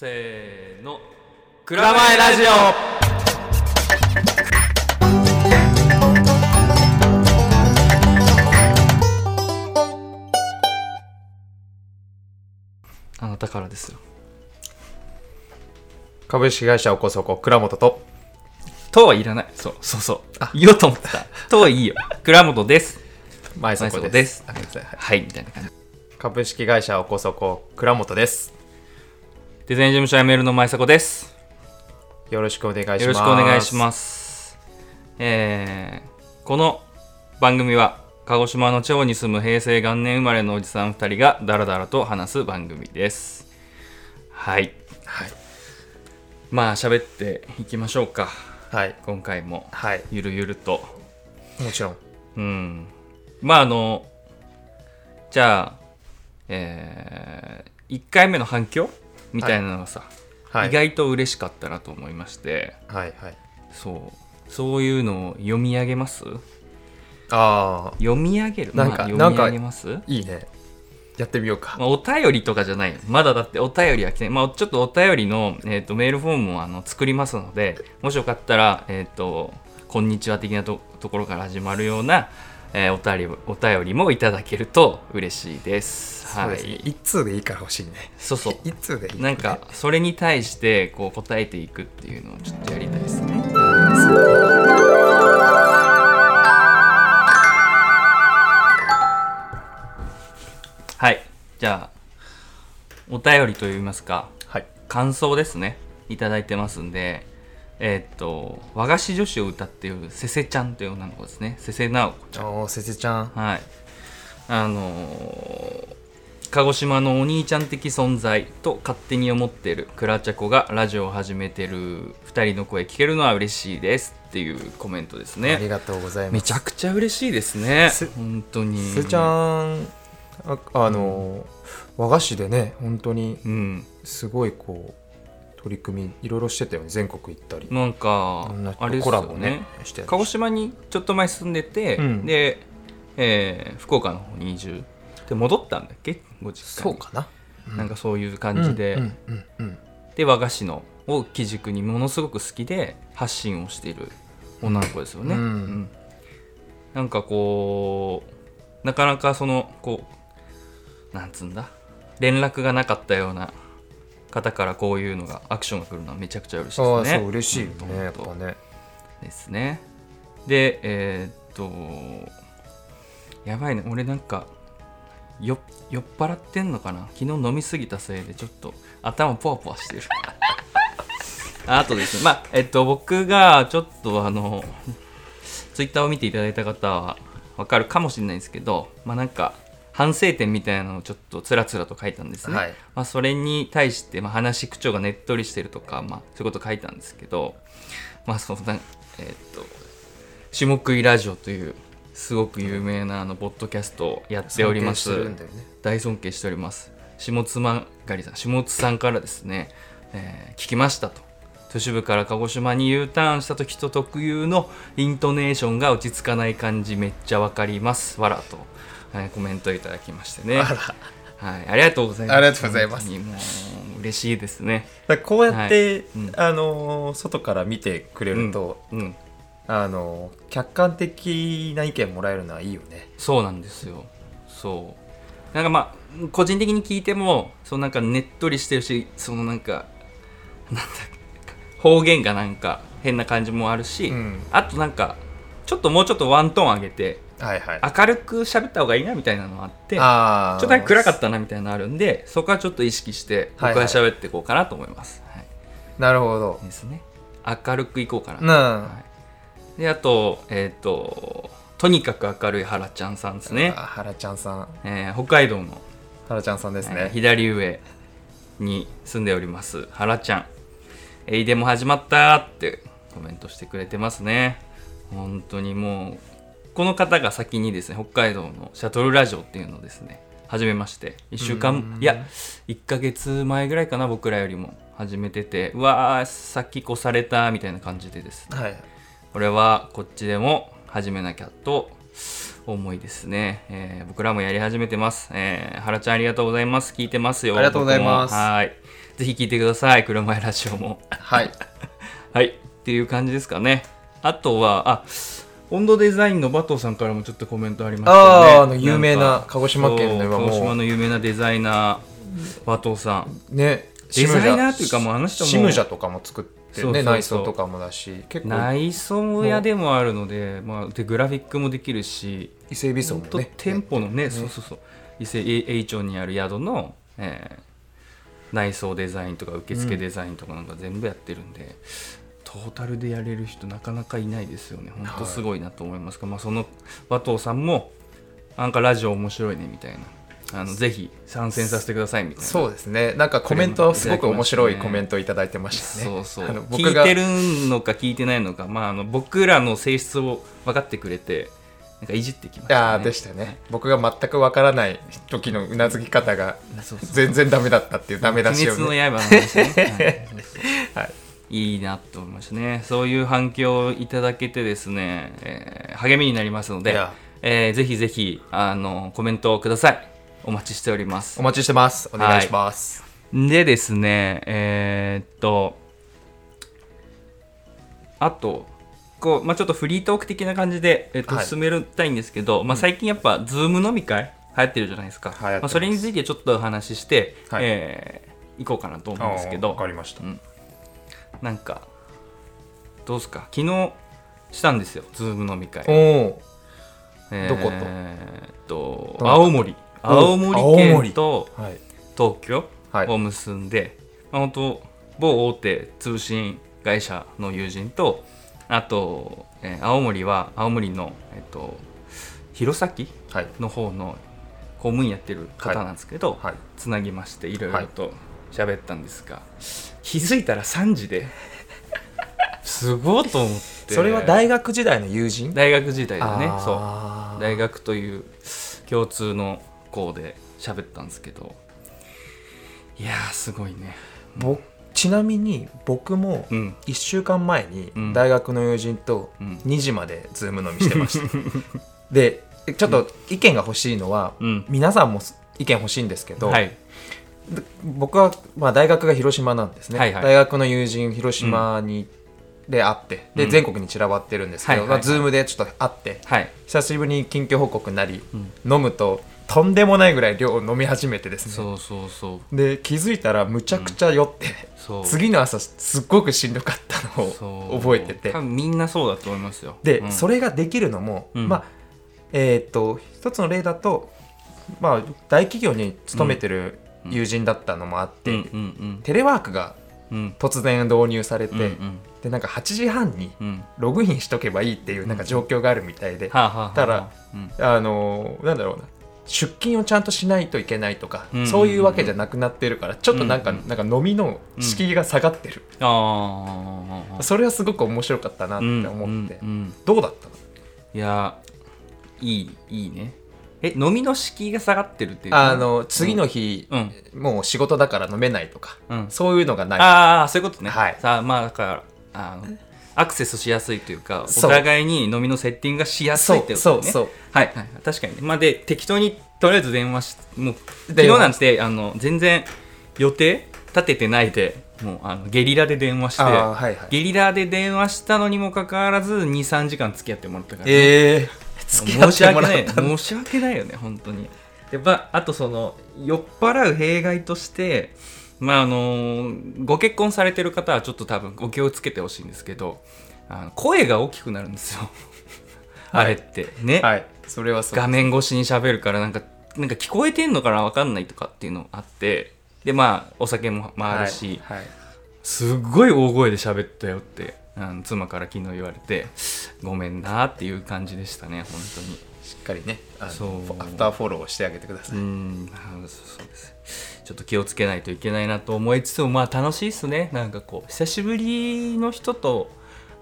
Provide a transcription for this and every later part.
せーの。蔵前ラジオ。あなたからですよ。株式会社おこそこ倉本と。とはいらない。そうそうそう。言おうと思ってた。とはいいよ。倉本です。前底で前底です。い。はい。みたいな感じ。株式会社おこそこ倉本ですデザイン事務所やめるの前迫です。よろしくお願いします。よろしくお願いします。えー、この番組は鹿児島の地方に住む平成元年生まれのおじさん2人がダラダラと話す番組です。はい。はい。まあ喋っていきましょうか。はい。今回も。はい。ゆるゆると。もちろん。うん。まああのじゃあえー、1回目の反響みたいなのがさ、はい。意外と嬉しかったなと思いまして。はいはい。そう。そういうのを読み上げます？ああ読み上げる？なんかまあ、読みなんか上げます？いいね。やってみようか。まあ、お便りとかじゃない。よまだだってお便りは来てまあ、ちょっとお便りの、えー、とメールフォームをあの作りますのでもしよかったら、えっ、と、こんにちは的なとところから始まるような、えーお便りお便りもいただけると嬉しいです。はい。一通でいいから欲しいね。そうそう。一通でいいなんか、それに対してこう答えていくっていうのをちょっとやりたいですね。はい。じゃあ、お便りといいますか、はい。感想ですね。いただいてますんで。えーっと和菓子女子を歌っているせせちゃんという女の子ですね。せせなおこちゃん。せせちゃん。はい。あのー鹿児島のお兄ちゃん的存在と勝手に思っているクラチャコがラジオを始めてる2人の声聞けるのは嬉しいですっていうコメントですね。ありがとうございます。めちゃくちゃ嬉しいですね。せ本当に。せせちゃんああの和菓子でね本当にうん。すごいこう取り組みいろいろしてたよね。全国行ったり。なんかあれコラボよねねして。鹿児島にちょっと前住んでて、うん。で、えー福岡の方に移住。で戻ったんだっけ？ご実家に。そうかな。なんかそういう感じで、うんうんうんで和菓子のを基軸にものすごく好きで発信をしている女の子ですよね、うん。なんかこうなかなかそのこうなんつうんだ？連絡がなかったような方からこういうのがアクションが来るのはめちゃくちゃ嬉しいああですね。そう嬉しいよねやっぱね。ですね。でえーっとやばいね。俺なんかよ酔っ払ってんのかな？昨日飲みすぎたせいでちょっと頭ポワポワしてる。あとですねまあえっと僕がちょっとあのツイッターを見ていただいた方はわかるかもしれないんですけどまあなんか反省点みたいなのをちょっとつらつらと書いたんですね、はい。まあ、それに対して、まあ、話し口調がねっとりしてるとか、まあ、そういうこと書いたんですけどまあそのなえーっと「下食いラジオ」というすごく有名なあのポッドキャストをやっております。ね。大尊敬しております。下妻狩りさん。下津さんからですね、えー聞きましたと。都市部から鹿児島に U ターンした時と特有のイントネーションが落ち着かない感じめっちゃわかります。わらと、えーコメントいただきましてね。はい、ありがとうございます。ありがとうございます。もう嬉しいですね。こうやって、はい。うん。あのー外から見てくれると、うんあのー客観的な意見もらえるのはいいよね。そうなんですよ。そう。なんかまあ個人的に聞いてもそのなんかねっとりしてるしそのなんかなんだ方言がなんか変な感じもあるし、うん。あとなんかちょっともうちょっとワントーン上げてはいはい。明るく喋った方がいいなみたいなのあってちょあっと暗かったなみたいなのあるんでそこはちょっと意識して僕は喋っていこうかなと思います、はい。なるほど。ですね。明るくいこうかなと。なはい、であとえっ、ととにかく明るい原ちゃんさんですね。あ、原ちゃんさん。えー北海道の、原ちゃんさんですえーね、左上に住んでおります原ちゃん「エイデも始まった」ってコメントしてくれてますね。本当にもうこの方が先にですね北海道のシャトルラジオっていうのをですね始めまして1週間いや1ヶ月前ぐらいかな僕らよりも始めててうわー先越されたみたいな感じでですね。はいこれはこっちでも始めなきゃと思いですね、えー僕らもやり始めてます、えー、原ちゃんありがとうございます。聞いてますよ。ありがとうございます。はい。ぜひ聞いてください。車屋ラジオも。はい。はい。っていう感じですかね。あとはあ温度デザインのバトーさんからもちょっとコメントありましたよね。あーあの有名な鹿児島県ではそう鹿児島もの有名なデザイナーバトーさん。うね。デザイナーっていうかもうあの人も。シムジャとかも作ってそうそうそう。ね内装とかもだし結構。内装屋でもあるので,、まあ、でグラフィックもできるし伊勢海老本当荘もね。店舗のねそうそうそう。伊勢栄町にある宿の、えー内装デザインとか受付デザインとかなんか全部やってるんで、トータルでやれる人なかなかいないですよね。本当すごいなと思います。が、まあ、その和藤さんもなんかラジオ面白いねみたいなあのぜひ参戦させてくださいみたいな。そうですね。なんかコメントすごく面白いコメントをいただいてましたね。そうそう。あの僕が聞いてるのか聞いてないのか、まあ、あの僕らの性質を分かってくれてなんかいじってきました、ね、いやーでしたね。僕が全くわからない時のうなずき方が全然ダメだったっていうダメ出鬼しをね。滅の刃の話ね、はい。いいいなと思いましたね。そういう反響をいただけてですね、えー励みになりますのでえーぜひぜひあのコメントをくださいお待ちしております。お待ちしてます。お願いします。でですねえーっとあとこう、まあ、ちょっとフリートーク的な感じで、えっとはい。進めたいんですけど、まあ、最近やっぱ Zoom 飲み会流行ってるじゃないですか、ます。まあ、それについてちょっとお話しして、はい。えー行こうかなと思うんですけど。わかりました。うん。なんかどうですか？昨日したんですよ Zoom 飲み会。おおえーどことえーっと？青森。お青森青県森とはい。東京はい。を結んで、まあ、本当某大手通信会社の友人とあと、えー青森は青森の、えっと、弘前はい。の方の公務員やってる方なんですけど、はい。つなぎましていろいろと喋ったんですが、気づいたら3時で すごいと思って。それは大学時代の友人？大学時代だね。そう。大学という共通の校で喋ったんですけどいやーすごいね。ぼちなみに僕もうん。1週間前にうん。大学の友人とうん。2時までズーム飲みしてました、でちょっと意見が欲しいのは、うん。皆さんも意見欲しいんですけど、はい。で僕は、まあ、大学が広島なんですね、はいはい。大学の友人広島に、で会ってで、うん。全国に散らばってるんですけど、まあ、ズームでちょっと会ってはい。久しぶりに近況報告になり、うん。飲むととんでもないぐらい量を飲み始めてですね。そうそうそう。で気づいたらむちゃくちゃ酔って、そう。次の朝すっごくしんどかったのを覚えてて。多分みんなそうだと思いますよ。で、うん。それができるのも、うん。まあえーっと一つの例だと、まあ、大企業に勤めてる友人だったのもあって、うんうんテレワークがうん。うん突然導入されて、うんうん。でなんか8時半にうん。ログインしとけばいいっていうなんか状況があるみたいで、はあはあはあただうん。あのーなんだろうな出勤をちゃんとしないといけないとか、うんそういうわけじゃなくなってるからちょっとなんか,、うんなんか飲みの敷居が下がってる、ああそれはすごく面白かったなって思って、うんうんどうだったの？いやいいいいね。え飲みの敷居が下がってるっていうあの次の日、うん。もう仕事だから飲めないとか、うん。そういうのがない。ああそういうことね。はい。さあまあだからあのアクセスしやすいというかお互いに飲みのセッティングがしやすそいってうことね。そうそうはいはい確かにね。まあで適当にとりあえず電話しもう昨日なんてあの全然予定立ててないでもうあのゲリラで電話してはいはい。ゲリラで電話したのにもかかわらず23時間付き合ってもらったから、ね、ええ付き合って申し訳ない申し訳ないよね本当に。で、まあ、あとその酔っ払う弊害としてまああのご結婚されてる方はちょっと多分お気をつけてほしいんですけどあの声が大きくなるんですよ。あれって。ね、はい。それはそう画面越しに喋るからなんかなんか聞こえてんのかな分かんないとかっていうのあってでまあお酒も回るし、はい。はい。すっごい大声で喋ったよってあの妻から昨日言われてごめんなっていう感じでしたね本当にしっかりねあのそう。アフターフォローしてあげてください、うん。あそうです。ちょっと気をつけないといけないなと思いつつもまあ楽しいっすね。なんかこう久しぶりの人と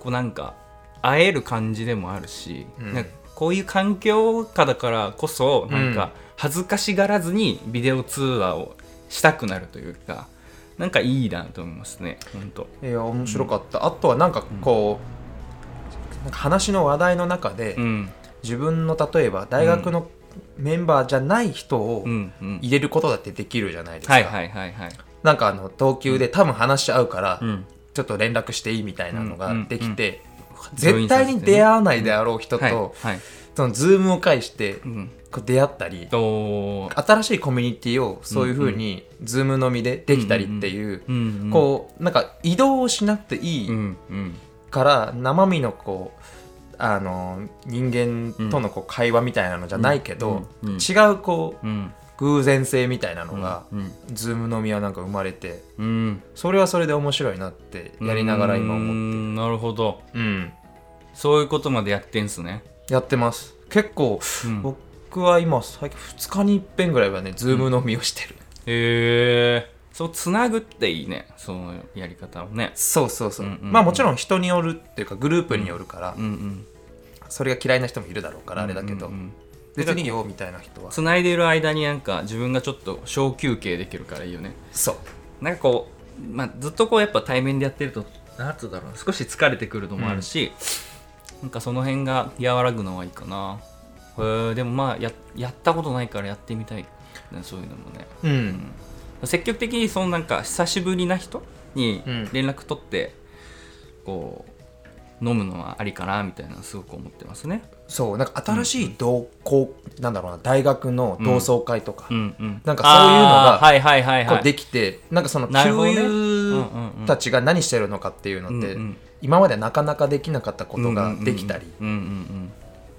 こうなんか会える感じでもあるし、うん。なんかこういう環境下だからこそなんうん。か恥ずかしがらずにビデオ通話をしたくなるというかなんかいいなと思いますね。本当いや面白かった、あとはなんかこう、なんか話の話題の中で、うん自分の例えば大学のメンバーじゃない人を入れることだってできるじゃないですか、はいはいはいはい。なんかあの同級で多分話合うから、うん。ちょっと連絡していいみたいなのができて、うん絶対に出会わないであろう人と、そのズームを介して出会ったり、と新しいコミュニティをそういうふうにズーム飲みでできたりっていう、こうなんか移動をしなくていいから生身のこうあの人間とのこう会話みたいなのじゃないけど、違うこううん。偶然性みたいなのが、うんズーム飲みはなんか生まれてうん。それはそれで面白いなってやりながら今う思ってんなるほど。うん。そういうことまでやってんすね。やってます。結構、うん。僕は今最近2日に一遍ぐらいはねズーム飲みをしてる、へえ。そうつなぐっていいね。そのやり方をね。そうそうそう,、まあもちろん人によるっていうかグループによるから、うんうんそれが嫌いな人もいるだろうからあれだけど、うんうん別にいいよみたいな人は。つないでいる間になんか自分がちょっと小休憩できるからいいよね。そう。なんかこう、まあ、ずっとこうやっぱ対面でやってるとなんつうだろうな少し疲れてくるのもあるし、なんかその辺が和らぐのはいいかな。へえでもまあややったことないからやってみたい、ね、そういうのもね。うん。積極的にそのなんか久しぶりな人にうん。連絡取ってこう飲むのはありかなみたいなのすごく思ってますね。そうなんか新しい同校、なんだろうな大学の同窓会とか、うんうんなんかそういうのがはいはいはいはい。できてなんかその給なるほどね。油たちが何してるのかっていうのって、うんうん。今までなかなかできなかったことができたり。うんうんうん。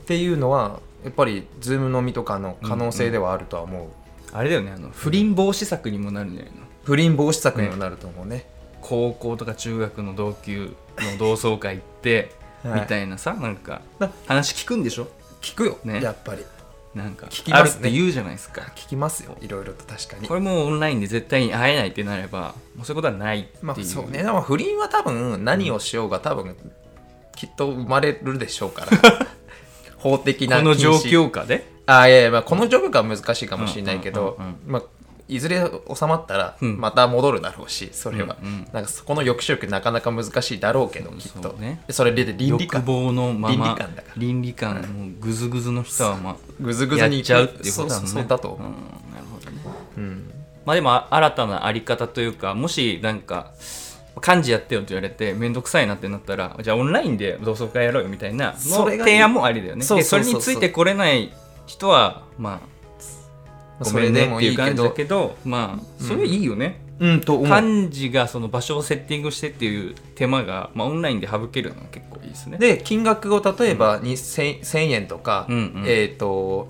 っていうのはやっぱりズーム飲みとかの可能性ではあるとは思う、あれだよねあの不倫防止策にもなるんじゃないの？不倫防止策にもなると思うね高校とか中学の同級の同窓会行って、はい。みたいなさなんかだ話聞くんでしょ？聞くよ、ね。やっぱり。なんか聞きますね。あるって言うじゃないですか。聞きますよいろいろと確かに。これもうオンラインで絶対に会えないってなればもうそういうことはないっていう、まあそうね。でも不倫は多分何をしようが多分きっと生まれるでしょうから。法的なこの状況下で？あいやいや、まあ、この状況が難しいかもしれないけど、うんうん。まあ、いずれ収まったらうん。また戻るだろうし、それは、なんかそこの抑止力なかなか難しいだろうけど、きっと。それで倫理欲観望のまま倫理観だから。倫理観もうグズグズの人はまあぐずぐずにやっちゃうっていうことだそうねそうそうだとなるほどね。うん。まあでもあ新たなあり方というかもしなんか漢字やってよと言われて面倒くさいなってなったらじゃあオンラインで同窓会やろうよみたいな提案もありだよね。それについてこれない人はまあそれでもい感じだいういけどけどまあそれいいよね、うんと思う。漢字がその場所をセッティングしてっていう手間が、まあ、オンラインで省けるのは結構いいですね。で金額を例えばに 1000, 1000円とか、うんうん。えっ、と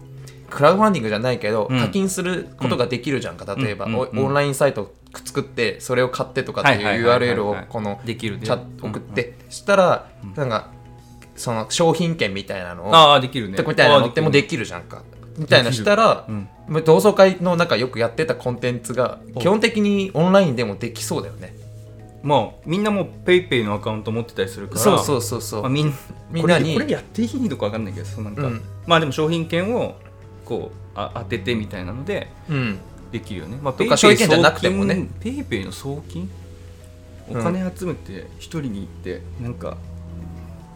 クラウドファンディングじゃないけど、うん。課金することができるじゃんか。例えば、オンラインサイト作ってそれを買ってとかっていう URL をはいこのできるでチャット送って、したら、なんかその商品券みたいなのをああできるね。みたいなのってもでききるじゃんかみたいなしたら、うん同窓会の中よくやってたコンテンツが基本的にオンラインでもできそうだよね。まあみんなもうペイペイのアカウント持ってたりするからそうそうそうそう、まあ、みんみんなにこれやっていいのか分かんないけどそうなんか、うん。まあでも商品券をこうあ当ててみたいなのでうん。できるよね、まあ、とか商品券じゃなくてもね。ペイペイの送金？おうん金集めて一人に行ってなんか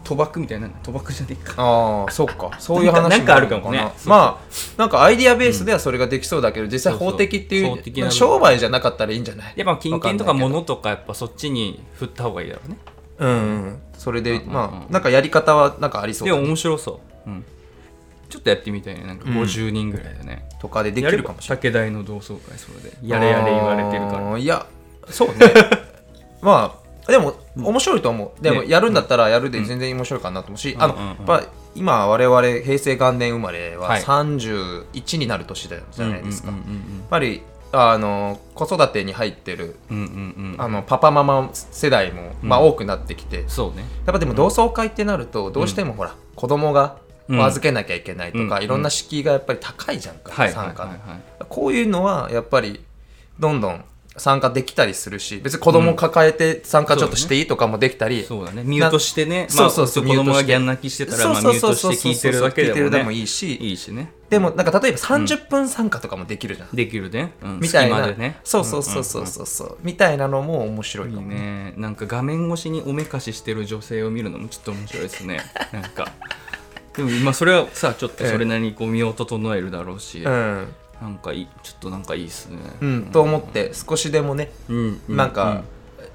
賭博みたいな賭博じゃねえか。ああそうか。そういう話もなんかあるかもね。まあなんかアイディアベースではそれができそうだけど、実際法的っていう商売じゃなかったらいいんじゃない？やっぱ金券とか物とかやっぱそっちに振った方がいいだろうね。うんうん。それで、うんうんうん。まあなんかやり方はなんかありそうだね。でも面白そう、うん、ちょっとやってみたいね。なんかうん。50人ぐらいでね、とかでできるかもしれない。武大の同窓会それで。やれやれ言われてるから。いやそうね。まあでも面白いと思う。でもね。やるんだったらやるで全然面白いかなと思うし、あの、やっぱ今我々平成元年生まれははい。31になる年だじゃないですか、やっぱりあの子育てに入ってるあのパパママ世代も、まあ、うん多くなってきて、そうね。やっぱでも同窓会ってなるとどうしてもほら、子供がうん。預けなきゃいけないとか、うんいろんな敷居がやっぱり高いじゃんか、参加の、はいこういうのはやっぱりどんどん参加できたりするし別に子供抱えて参加ちょっとしていいとかもできたり、そうだね。ミュートしてね。なそうそうそうまあ子供がギャン泣きしてたらまあミュートして聞いてるだけでもいいし。いいしね。でもなんか例えば30分参加とかもできるじゃん、できるね、うん、みたいな、ね。そうそうそうそうそうそう、みたいなのも面白いいいかもね。なんか画面越しにおめかししてる女性を見るのもちょっと面白いですね。なんか。でも今それはさちょっとそれなりにこう身を整えるだろうし、うんなんかいいちょっとなんかいいっすね。うん、と思って少しでもね、うんなんか、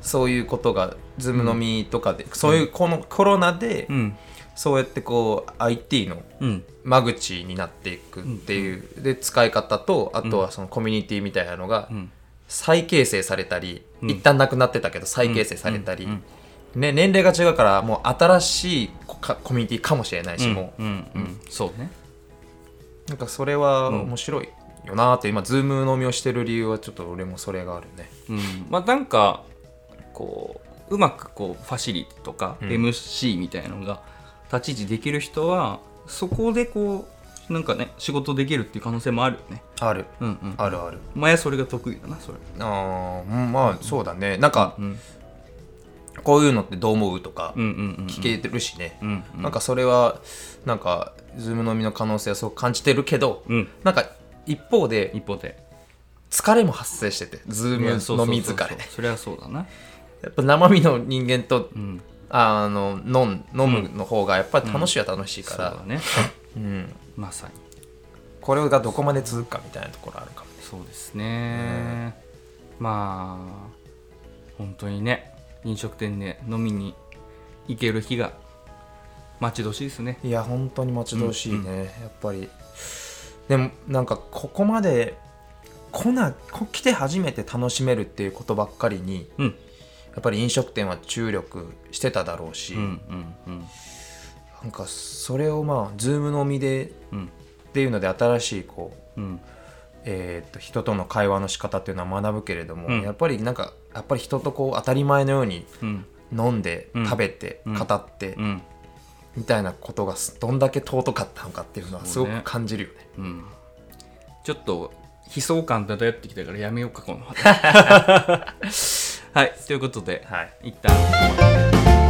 そういうことがズーム飲みとかで、そういうこのコロナで、うん。そうやってこう IT のうん。間口になっていくっていう、で使い方とあとはそのコミュニティみたいなのがうん。再形成されたり、うん。一旦なくなってたけど再形成されたり、うんね、年齢が違うからもう新しいコミュニティかもしれないし、もう。んうん。そうね。うなんかそれは面白いよなーって今ズーム飲みをしてる理由はちょっと俺もそれがあるね。うん。まあなんかこううまくこうファシリティとかうん。MC みたいなのが立ち位置できる人はそこでこうなんかね仕事できるっていう可能性もあるよね。ある。うんうん。あるある。前それが得意だなそれ。あーうんまあそうだね。なんかうん。こういうのってどう思うとかうんうんうん。聞けてるしね、うんうん。なんかそれはなんかズーム飲みの可能性はすごく感じてるけど、うん。なんか一方で一方で。疲れも発生しててズーム飲み疲れそれはそうだな。やっぱ生身の人間とうん。あの飲ん飲むの方がやっぱり楽しいは楽しいから、そうだね。うん。まさに。これがどこまで続くかみたいなところあるかもね。そうですね、まあ本当にね飲食店で飲みに行ける日が待ち遠しいですね。いや本当に待ち遠しいね、うん。やっぱりでもなんかここまで来なこ来て初めて楽しめるっていうことばっかりにうん。やっぱり飲食店は注力してただろうし、うんうんうん。なんかそれをまあズーム飲みでうん。っていうので新しいこう、うん。えー、と人との会話の仕方っていうのは学ぶけれども、うん。やっぱりなんかやっぱり人とこう当たり前のようにうん。飲んで、うん。食べて、うん。語って、うんみたいなことがすどんだけ尊かったのかっていうのはすごく感じるよね。うん。ちょっと悲壮感漂ってきたからやめようかこの話 はいということではい。一旦ここまで